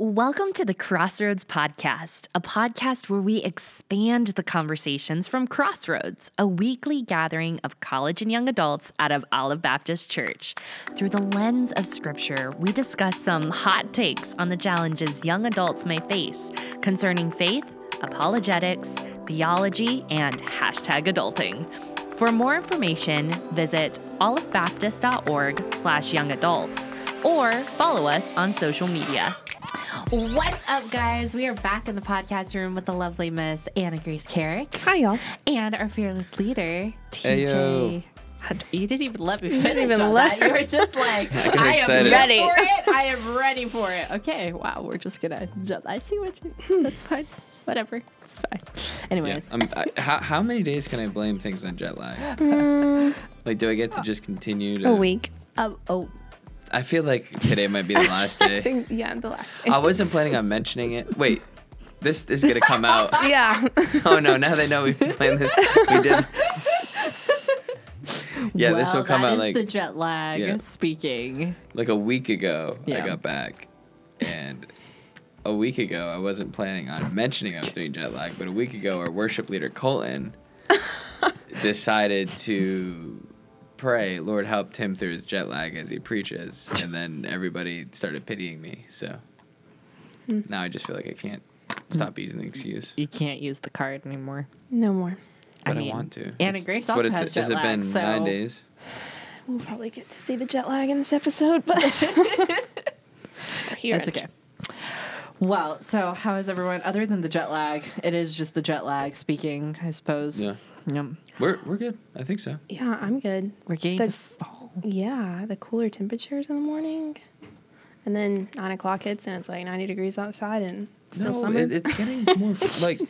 Welcome to the Crossroads Podcast, a podcast where we expand the conversations from Crossroads, a weekly gathering of college and young adults out of Olive Baptist Church. Through the lens of Scripture, we discuss some hot takes on the challenges young adults may face concerning faith, apologetics, theology, and hashtag adulting. For more information, visit olivebaptist.org slash young adults or follow us on social media. What's up, guys? We are back in the podcast room with the lovely Miss Anna Grace Carrick Hi, y'all. and our fearless leader, TJ. Ayo. You didn't even let me didn't finish even on let that. You were just like, I I am excited. ready Ready. for it. I am ready for it. Okay, wow. We're just gonna jump. I see what you. Hmm. That's fine. Whatever. It's fine. Yeah. Anyways, I'm, I, how, how many days can I blame things on jet lag? Mm. like, do I get to uh, just continue to? A week. uh, oh, I feel like today might be the last day. I day. think, yeah, the last. day. I wasn't planning on mentioning it. Wait, this is gonna come out. yeah. Oh no! Now they know we planned this. We did. Yeah, this well, will come that out is like the jet lag Yeah. speaking. like a week ago. Yeah. I got back, and a week ago I wasn't planning on mentioning I was doing jet lag, but a week ago our worship leader Colton decided to pray, Lord help Tim through his jet lag as he preaches, and then everybody started pitying me. So Hmm. now I just feel like I can't stop using the excuse, You can't use the card anymore. No more. but I, mean, want to. Anna It's- Grace but also it's- has jet Has it lag, been so nine days? We'll probably get to see the jet lag in this episode, but here That's okay. Well, so how is everyone? Other than the jet lag, it is just the jet lag speaking, I suppose. Yeah, Yep. we're we're good. I think so. Yeah, I'm good. We're getting The- to fall. Yeah, the cooler temperatures in the morning, and then nine o'clock hits and it's like ninety degrees outside and still no, summer. it, it's getting more like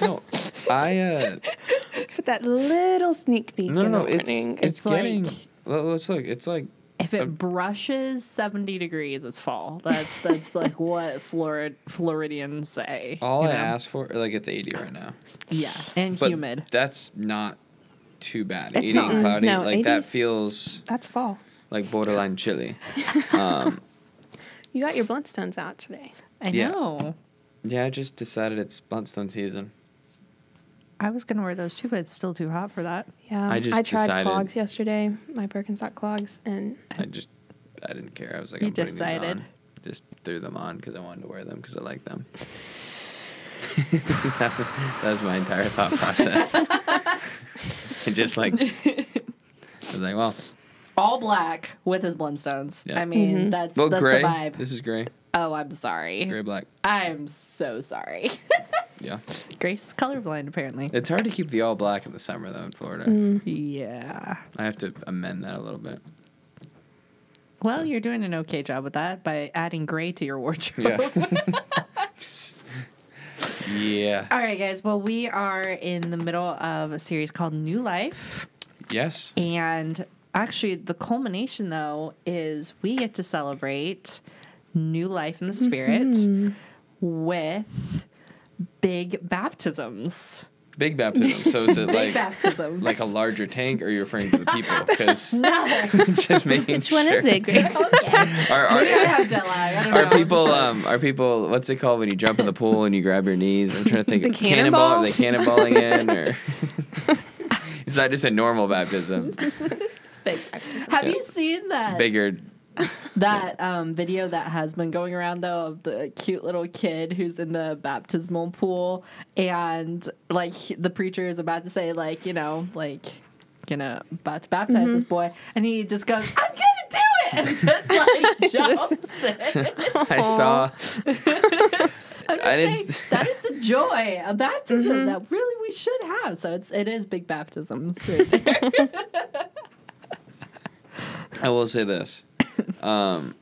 no. I uh But that little sneak peek no in no the it's morning. it's, It's like- getting. well, let's look. It's like If it Uh, brushes 70 degrees, it's fall. That's that's like what Florid Floridians say. all I know? ask for. Like it's eighty right now, Yeah, and but humid. That's not too bad. It's eighty not. and cloudy, No, like that feels That's fall. like borderline chilly. Um, You got your Blundstones out today. I yeah. know. yeah, I just decided it's Blundstone season. I was gonna wear those too, but it's still too hot for that. Yeah, I just I tried decided- clogs yesterday, my Birkenstock clogs, and I just I didn't care. I was like, You I'm putting decided. these on. Just threw them on because I wanted to wear them because I like them. that was my entire thought process. and just like I was like, well, All black with his Blundstones. Yeah. I mean, Mhm. that's well, that's gray. the vibe. This is gray, Oh, I'm sorry. gray black. I'm so sorry. Yeah, Grace is colorblind, apparently. it's hard to keep the all black in the summer though in Florida. Mm. Yeah. I have to amend that a little bit. Well, you're doing an okay job with that by adding gray to your wardrobe. Yeah. yeah. All right, guys. Well, we are in the middle of a series called New Life. Yes. And actually, the culmination, though, is we get to celebrate new life in the Spirit with big baptisms. Big baptism. So is it like baptisms. like a larger tank, or you're referring to the people? Because No. just making sure. which sure. one is it, Grace? okay. Are, are, Maybe I have jet lag. I don't Are know. people um are people what's it called when you jump in the pool and you grab your knees? I'm trying to think The of cannonball. Are they cannonballing in or it's not just a normal baptism. It's big baptism. Have Yeah. you seen that Bigger that um, video that has been going around though of the cute little kid who's in the baptismal pool and like the preacher is about to say like you know like gonna about to baptize this boy and he just goes I'm gonna do it and just like jumps in. I saw I'm just I didn't saying that is the joy of baptism that really we should have. So it's it is big baptisms right there. I will say this. Um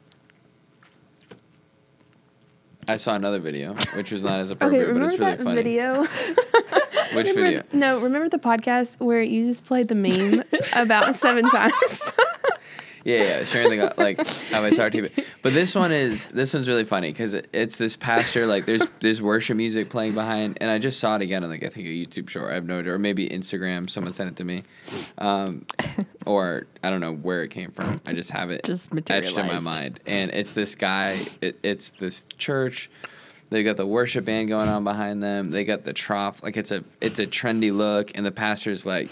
I saw another video, which was not as Okay, appropriate, but it's really that funny. video? Which Remember- video? No, remember the podcast where you just played the meme about seven times? Yeah, yeah, sharing the go- like how I talk to you. But this one is this one's really funny because it, it's this pastor like there's there's worship music playing behind, and I just saw it again on like I think a YouTube short. I have no idea, or maybe Instagram. Someone sent it to me, um, or I don't know where it came from. I just have it Just etched in my mind, and it's this guy. It, it's this church. They got the worship band going on behind them. They got the trough. Like it's a it's a trendy look, and the pastor's like,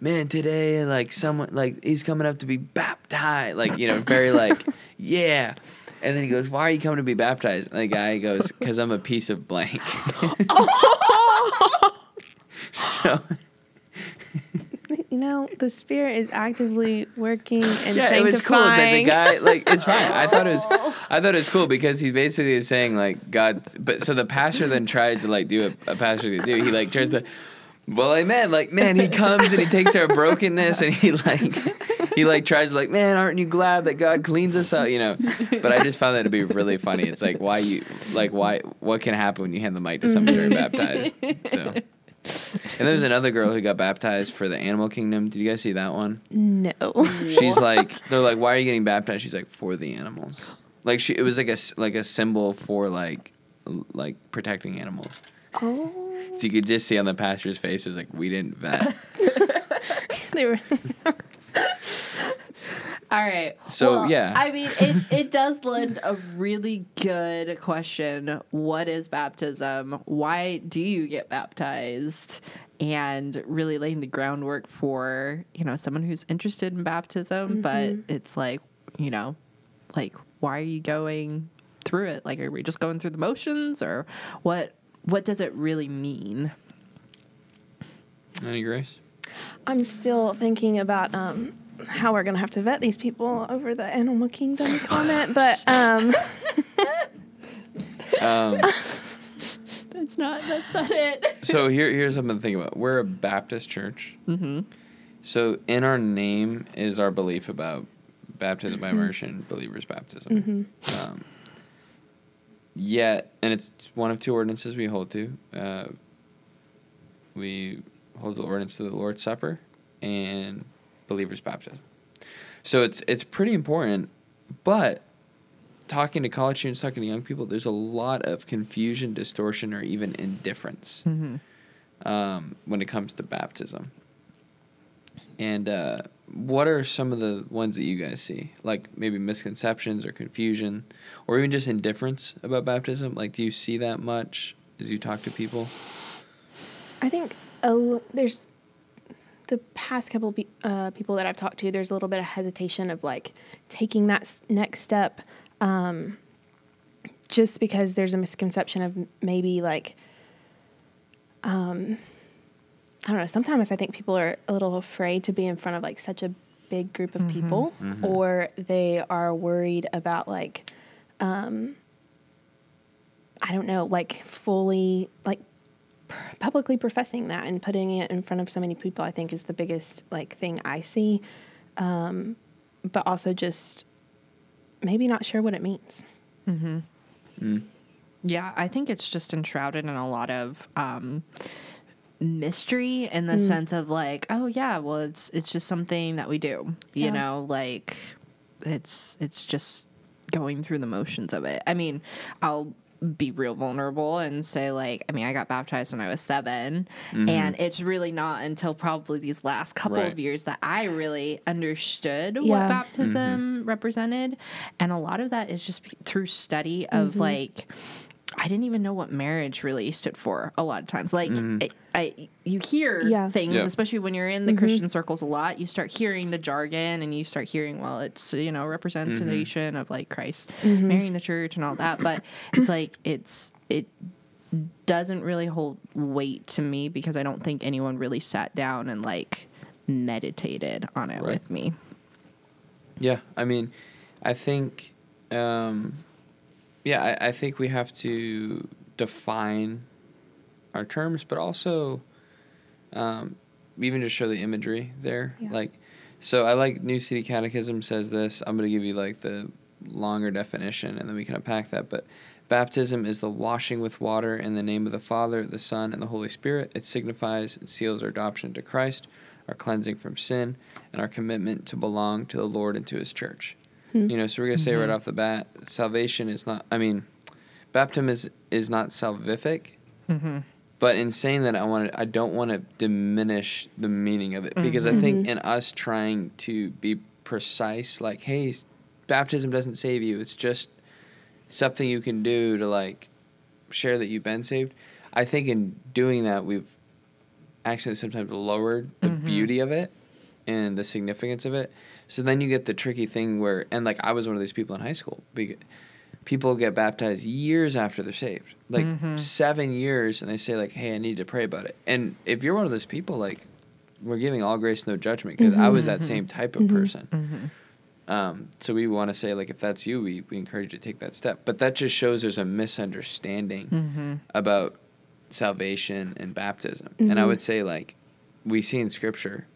"Man, today like someone like he's coming up to be baptized." Like you know, very like, "Yeah." And then he goes, "Why are you coming to be baptized?" And the guy goes, "Cause I'm a piece of blank." so You know, the spirit is actively working and yeah, it was cool. It's like the guy, like it's fine. I thought it was, I thought it was cool because he basically is saying like God. But so the pastor then tries to like do a, a pastor to do. He like tries to. Well, amen. Like man, he comes and he takes our brokenness and he like, he like tries like, man, aren't you glad that God cleans us out? You know. But I just found that to be really funny. It's like why you like why what can happen when you hand the mic to somebody who's baptized. So. And there's another girl who got baptized for the animal kingdom. Did you guys see that one? no. She's like, they're like, why are you getting baptized? She's like, for the animals. Like she, it was like a like a symbol for like like protecting animals. Oh, So you could just see on the pastor's face, it was like, we didn't vet. they were. All right. So, Well, yeah. I mean, it, it does lend a really good question. What is baptism? Why do you get baptized? And really laying the groundwork for, you know, someone who's interested in baptism, but mm-hmm. it's like, you know, like, why are you going through it? Like, are we just going through the motions or what? What does it really mean? Anna Grace? I'm still thinking about um, how we're gonna have to vet these people over the animal kingdom comment, but um, Um, That's not. That's not it. so here, here's something to think about. We're a Baptist church. mm-hmm. So in our name is our belief about baptism Mm-hmm. by immersion, believers baptism. Um, yet, and it's one of two ordinances we hold to. Uh, we hold the ordinance to the Lord's Supper and believers baptism. So it's it's pretty important, but talking to college students, talking to young people, there's a lot of confusion, distortion, or even indifference Mm-hmm. um, when it comes to baptism. And uh, what are some of the ones that you guys see? Like maybe misconceptions or confusion, or even just indifference about baptism? Like, do you see that much as you talk to people? I think there's the past couple pe- uh, people that I've talked to. There's a little bit of hesitation of like taking that s- next step, um, just because there's a misconception of maybe like, um, I don't know. Sometimes I think people are a little afraid to be in front of like such a big group of people, or they are worried about like, um, I don't know, like fully like pr- publicly professing that and putting it in front of so many people i think is the biggest like thing i see um, but also just maybe not sure what it means Mm. Yeah, I think it's just enshrouded in a lot of um, mystery in the mm. sense of like, oh yeah, well it's it's just something that we do, you Yeah. know, like it's it's just going through the motions of it. I mean, I'll be real vulnerable and say like, I mean, I got baptized when I was 7 mm-hmm. and it's really not until probably these last couple Right. of years that I really understood what Yeah. baptism mm-hmm. represented, and a lot of that is just through study of mm-hmm. like. I didn't even know what marriage really stood for a lot of times. Like, mm-hmm. I, I, you hear Yeah. things, Yeah. especially when you're in the mm-hmm. Christian circles a lot. You start hearing the jargon, and you start hearing, well, it's you know representation mm-hmm. of like Christ marrying the church and all that. But it's like it's it doesn't really hold weight to me because I don't think anyone really sat down and like meditated on it Right. with me. Yeah, I mean, I think, um, yeah, I, I think we have to define our terms, but also um, even just show the imagery there. Yeah. Like, so I like New City Catechism says this. I'm going to give you like the longer definition, and then we can unpack that. But baptism is the washing with water in the name of the Father, the Son, and the Holy Spirit. It signifies and seals our adoption to Christ, our cleansing from sin, and our commitment to belong to the Lord and to His church. Mm-hmm. You know, so we're gonna say right mm-hmm. off the bat, salvation is not. I mean, baptism is is not salvific. Mm-hmm. But in saying that, I want to, I don't want to diminish the meaning of it because I think in us trying to be precise, like, hey, baptism doesn't save you. It's just something you can do to like share that you've been saved. I think in doing that, we've actually sometimes lowered the beauty of it and the significance of it. So then you get the tricky thing where, and like I was one of these people in high school. People get baptized years after they're saved, like mm-hmm. seven years, and they say like, "Hey, I need to pray about it." And if you're one of those people, like, we're giving all grace, no judgment, because I was that mm-hmm. same type of mm-hmm. person. Um, so we want to say like, if that's you, we, we encourage you to take that step. But that just shows there's a misunderstanding about salvation and baptism. And I would say like, we see in Scripture,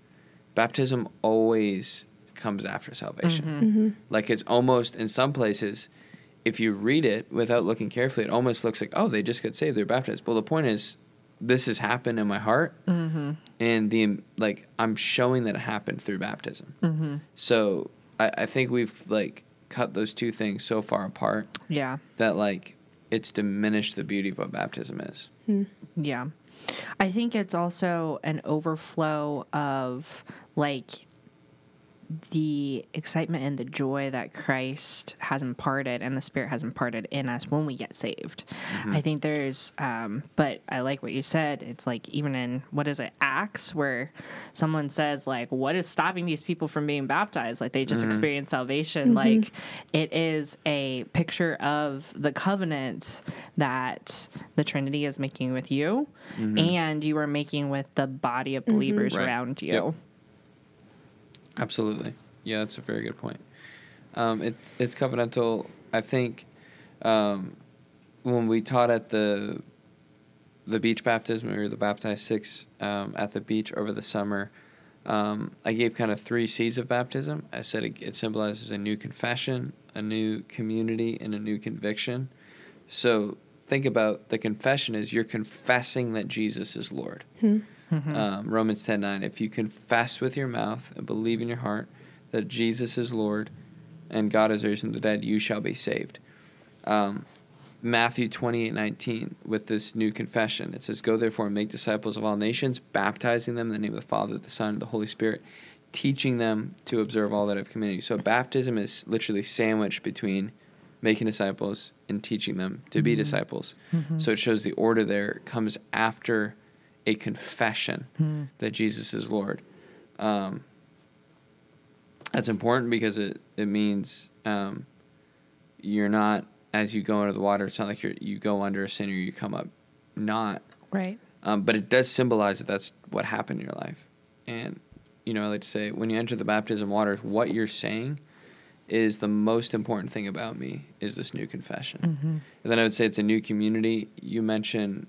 baptism always comes after salvation. Mm-hmm. Mm-hmm. Like it's almost in some places, if you read it without looking carefully, it almost looks like, oh, they just got saved, they're baptized. Well, the point is, this has happened in my heart, mm-hmm. and the like, I'm showing that it happened through baptism. So I, I think we've like cut those two things so far apart Yeah. that like it's diminished the beauty of what baptism is. Hmm. Yeah. I think it's also an overflow of like the excitement and the joy that Christ has imparted and the Spirit has imparted in us when we get saved. Mm-hmm. I think there's, um, but I like what you said. It's like even in what is it, Acts, where someone says like, "What is stopping these people from being baptized? Like they just mm-hmm. experienced salvation." Mm-hmm. Like it is a picture of the covenant that the Trinity is making with you, and you are making with the body of believers Right. around you. Yep. Absolutely. Yeah, that's a very good point. Um, it, it's covenantal. I think um, when we taught at the the beach baptism, we were the baptized six um, at the beach over the summer. Um, I gave kind of three C's of baptism. I said it, it symbolizes a new confession, a new community, and a new conviction. So think about the confession is you're confessing that Jesus is Lord. Um, Romans ten nine. If you confess with your mouth and believe in your heart that Jesus is Lord and God has raised him from the dead, you shall be saved. Um, Matthew twenty eight nineteen. With this new confession, it says, "Go therefore and make disciples of all nations, baptizing them in the name of the Father, the Son, and the Holy Spirit." Teaching them to observe all that I've commanded you. So baptism is literally sandwiched between making disciples and teaching them to be disciples. So it shows the order there comes after a confession that Jesus is Lord. Um, that's important because it, it means um, you're not, as you go into the water, it's not like you're, you go under a sin or you come up not. Right. Um, but it does symbolize that that's what happened in your life. And, you know, I like to say, when you enter the baptism waters, what you're saying is the most important thing about me is this new confession. And then I would say it's a new community. You mentioned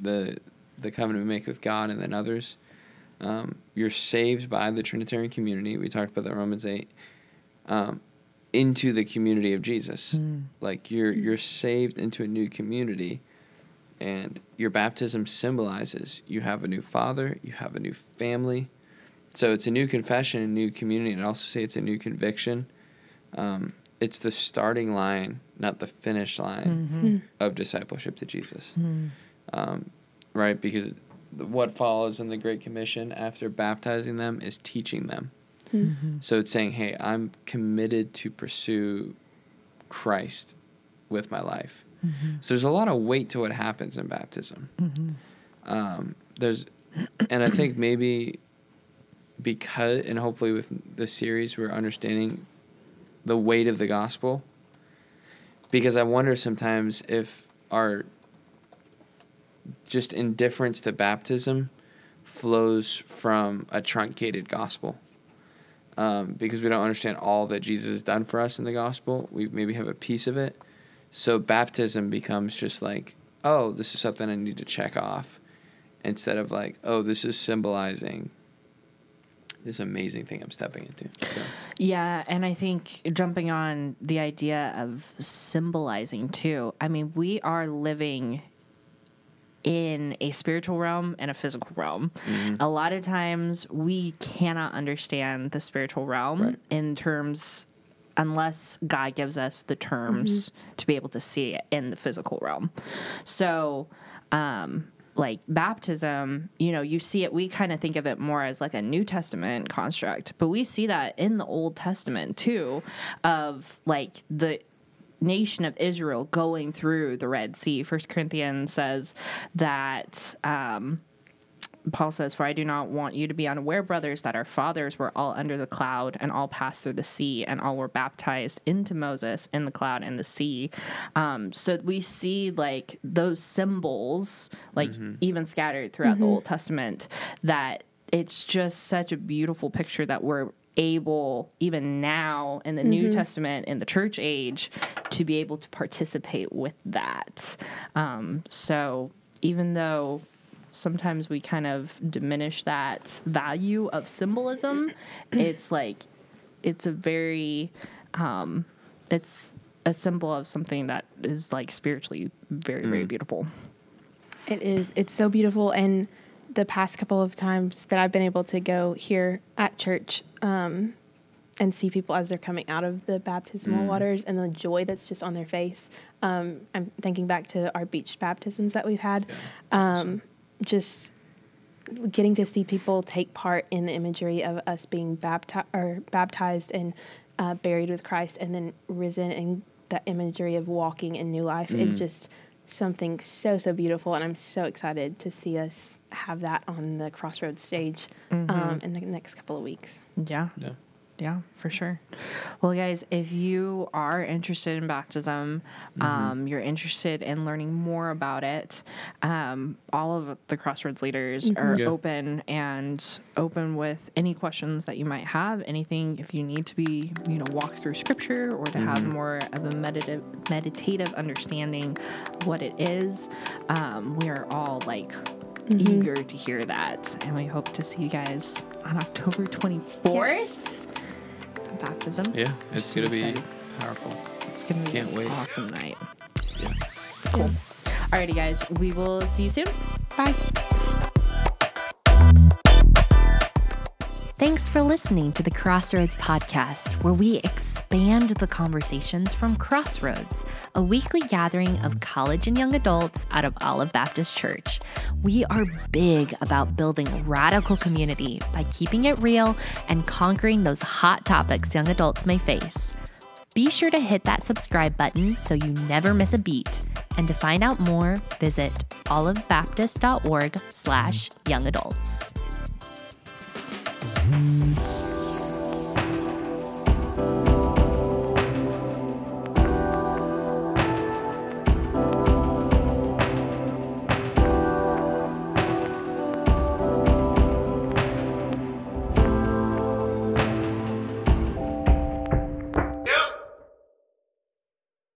the the covenant we make with God and then others. Um, you're saved by the Trinitarian community. We talked about that in Romans eight. Um, into the community of Jesus, like you're you're saved into a new community, and your baptism symbolizes you have a new father, you have a new family. So it's a new confession, a new community, and I also say it's a new conviction. Um, it's the starting line, not the finish line of discipleship to Jesus. Um, right? Because what follows in the Great Commission after baptizing them is teaching them. Hmm. Mm-hmm. So it's saying, hey, I'm committed to pursue Christ with my life. Mm-hmm. So there's a lot of weight to what happens in baptism. Mm-hmm. Um, there's, and I think maybe because, and hopefully with the series, we're understanding the weight of the gospel. Because I wonder sometimes if our just indifference to baptism flows from a truncated gospel. Um, because we don't understand all that Jesus has done for us in the gospel. We maybe have a piece of it. So baptism becomes just like, oh, this is something I need to check off. Instead of like, oh, this is symbolizing this amazing thing I'm stepping into. So, Yeah, and I think jumping on the idea of symbolizing too. I mean, we are living in a spiritual realm and a physical realm. A lot of times we cannot understand the spiritual realm Right. in terms unless God gives us the terms to be able to see it in the physical realm. So, um, like baptism, you know, you see it, we kind of think of it more as like a New Testament construct, but we see that in the Old Testament too, of like the nation of Israel going through the Red Sea. First Corinthians says that um, Paul says, For I do not want you to be unaware, brothers, that our fathers were all under the cloud and all passed through the sea, and all were baptized into Moses in the cloud and the sea. Um, so we see like those symbols, like even scattered throughout the Old Testament, that it's just such a beautiful picture that we're able, even now in the New Testament, in the church age, to be able to participate with that. Um, so even though sometimes we kind of diminish that value of symbolism, it's like it's a very um, it's a symbol of something that is like spiritually very very beautiful. It is. It's so beautiful. And the past couple of times that I've been able to go here at church um, and see people as they're coming out of the baptismal waters and the joy that's just on their face. Um, I'm thinking back to our beach baptisms that we've had. Um, just getting to see people take part in the imagery of us being baptized or baptized and uh, buried with Christ and then risen and that imagery of walking in new life is just something so so beautiful and I'm so excited to see us have that on the crossroads stage um, in the next couple of weeks. Yeah. Yeah. Yeah, for sure. Well, guys, if you are interested in baptism, um, you're interested in learning more about it, um, all of the Crossroads leaders are Yeah. open and open with any questions that you might have. Anything, if you need to be, you know, walk through scripture or to have more of a meditative, meditative understanding of what it is, um, we are all like eager to hear that. And we hope to see you guys on October 24th baptism. Yeah, it's So gonna be powerful. It's gonna be Can't an wait. awesome night. Yeah. Cool. Alrighty, guys. We will see you soon. Bye. Thanks for listening to the Crossroads Podcast, where we expand the conversations from Crossroads, a weekly gathering of college and young adults out of Olive Baptist Church. We are big about building radical community by keeping it real and conquering those hot topics young adults may face. Be sure to hit that subscribe button so you never miss a beat. And to find out more, visit olivebaptist.org slash young adults. Mm-hmm.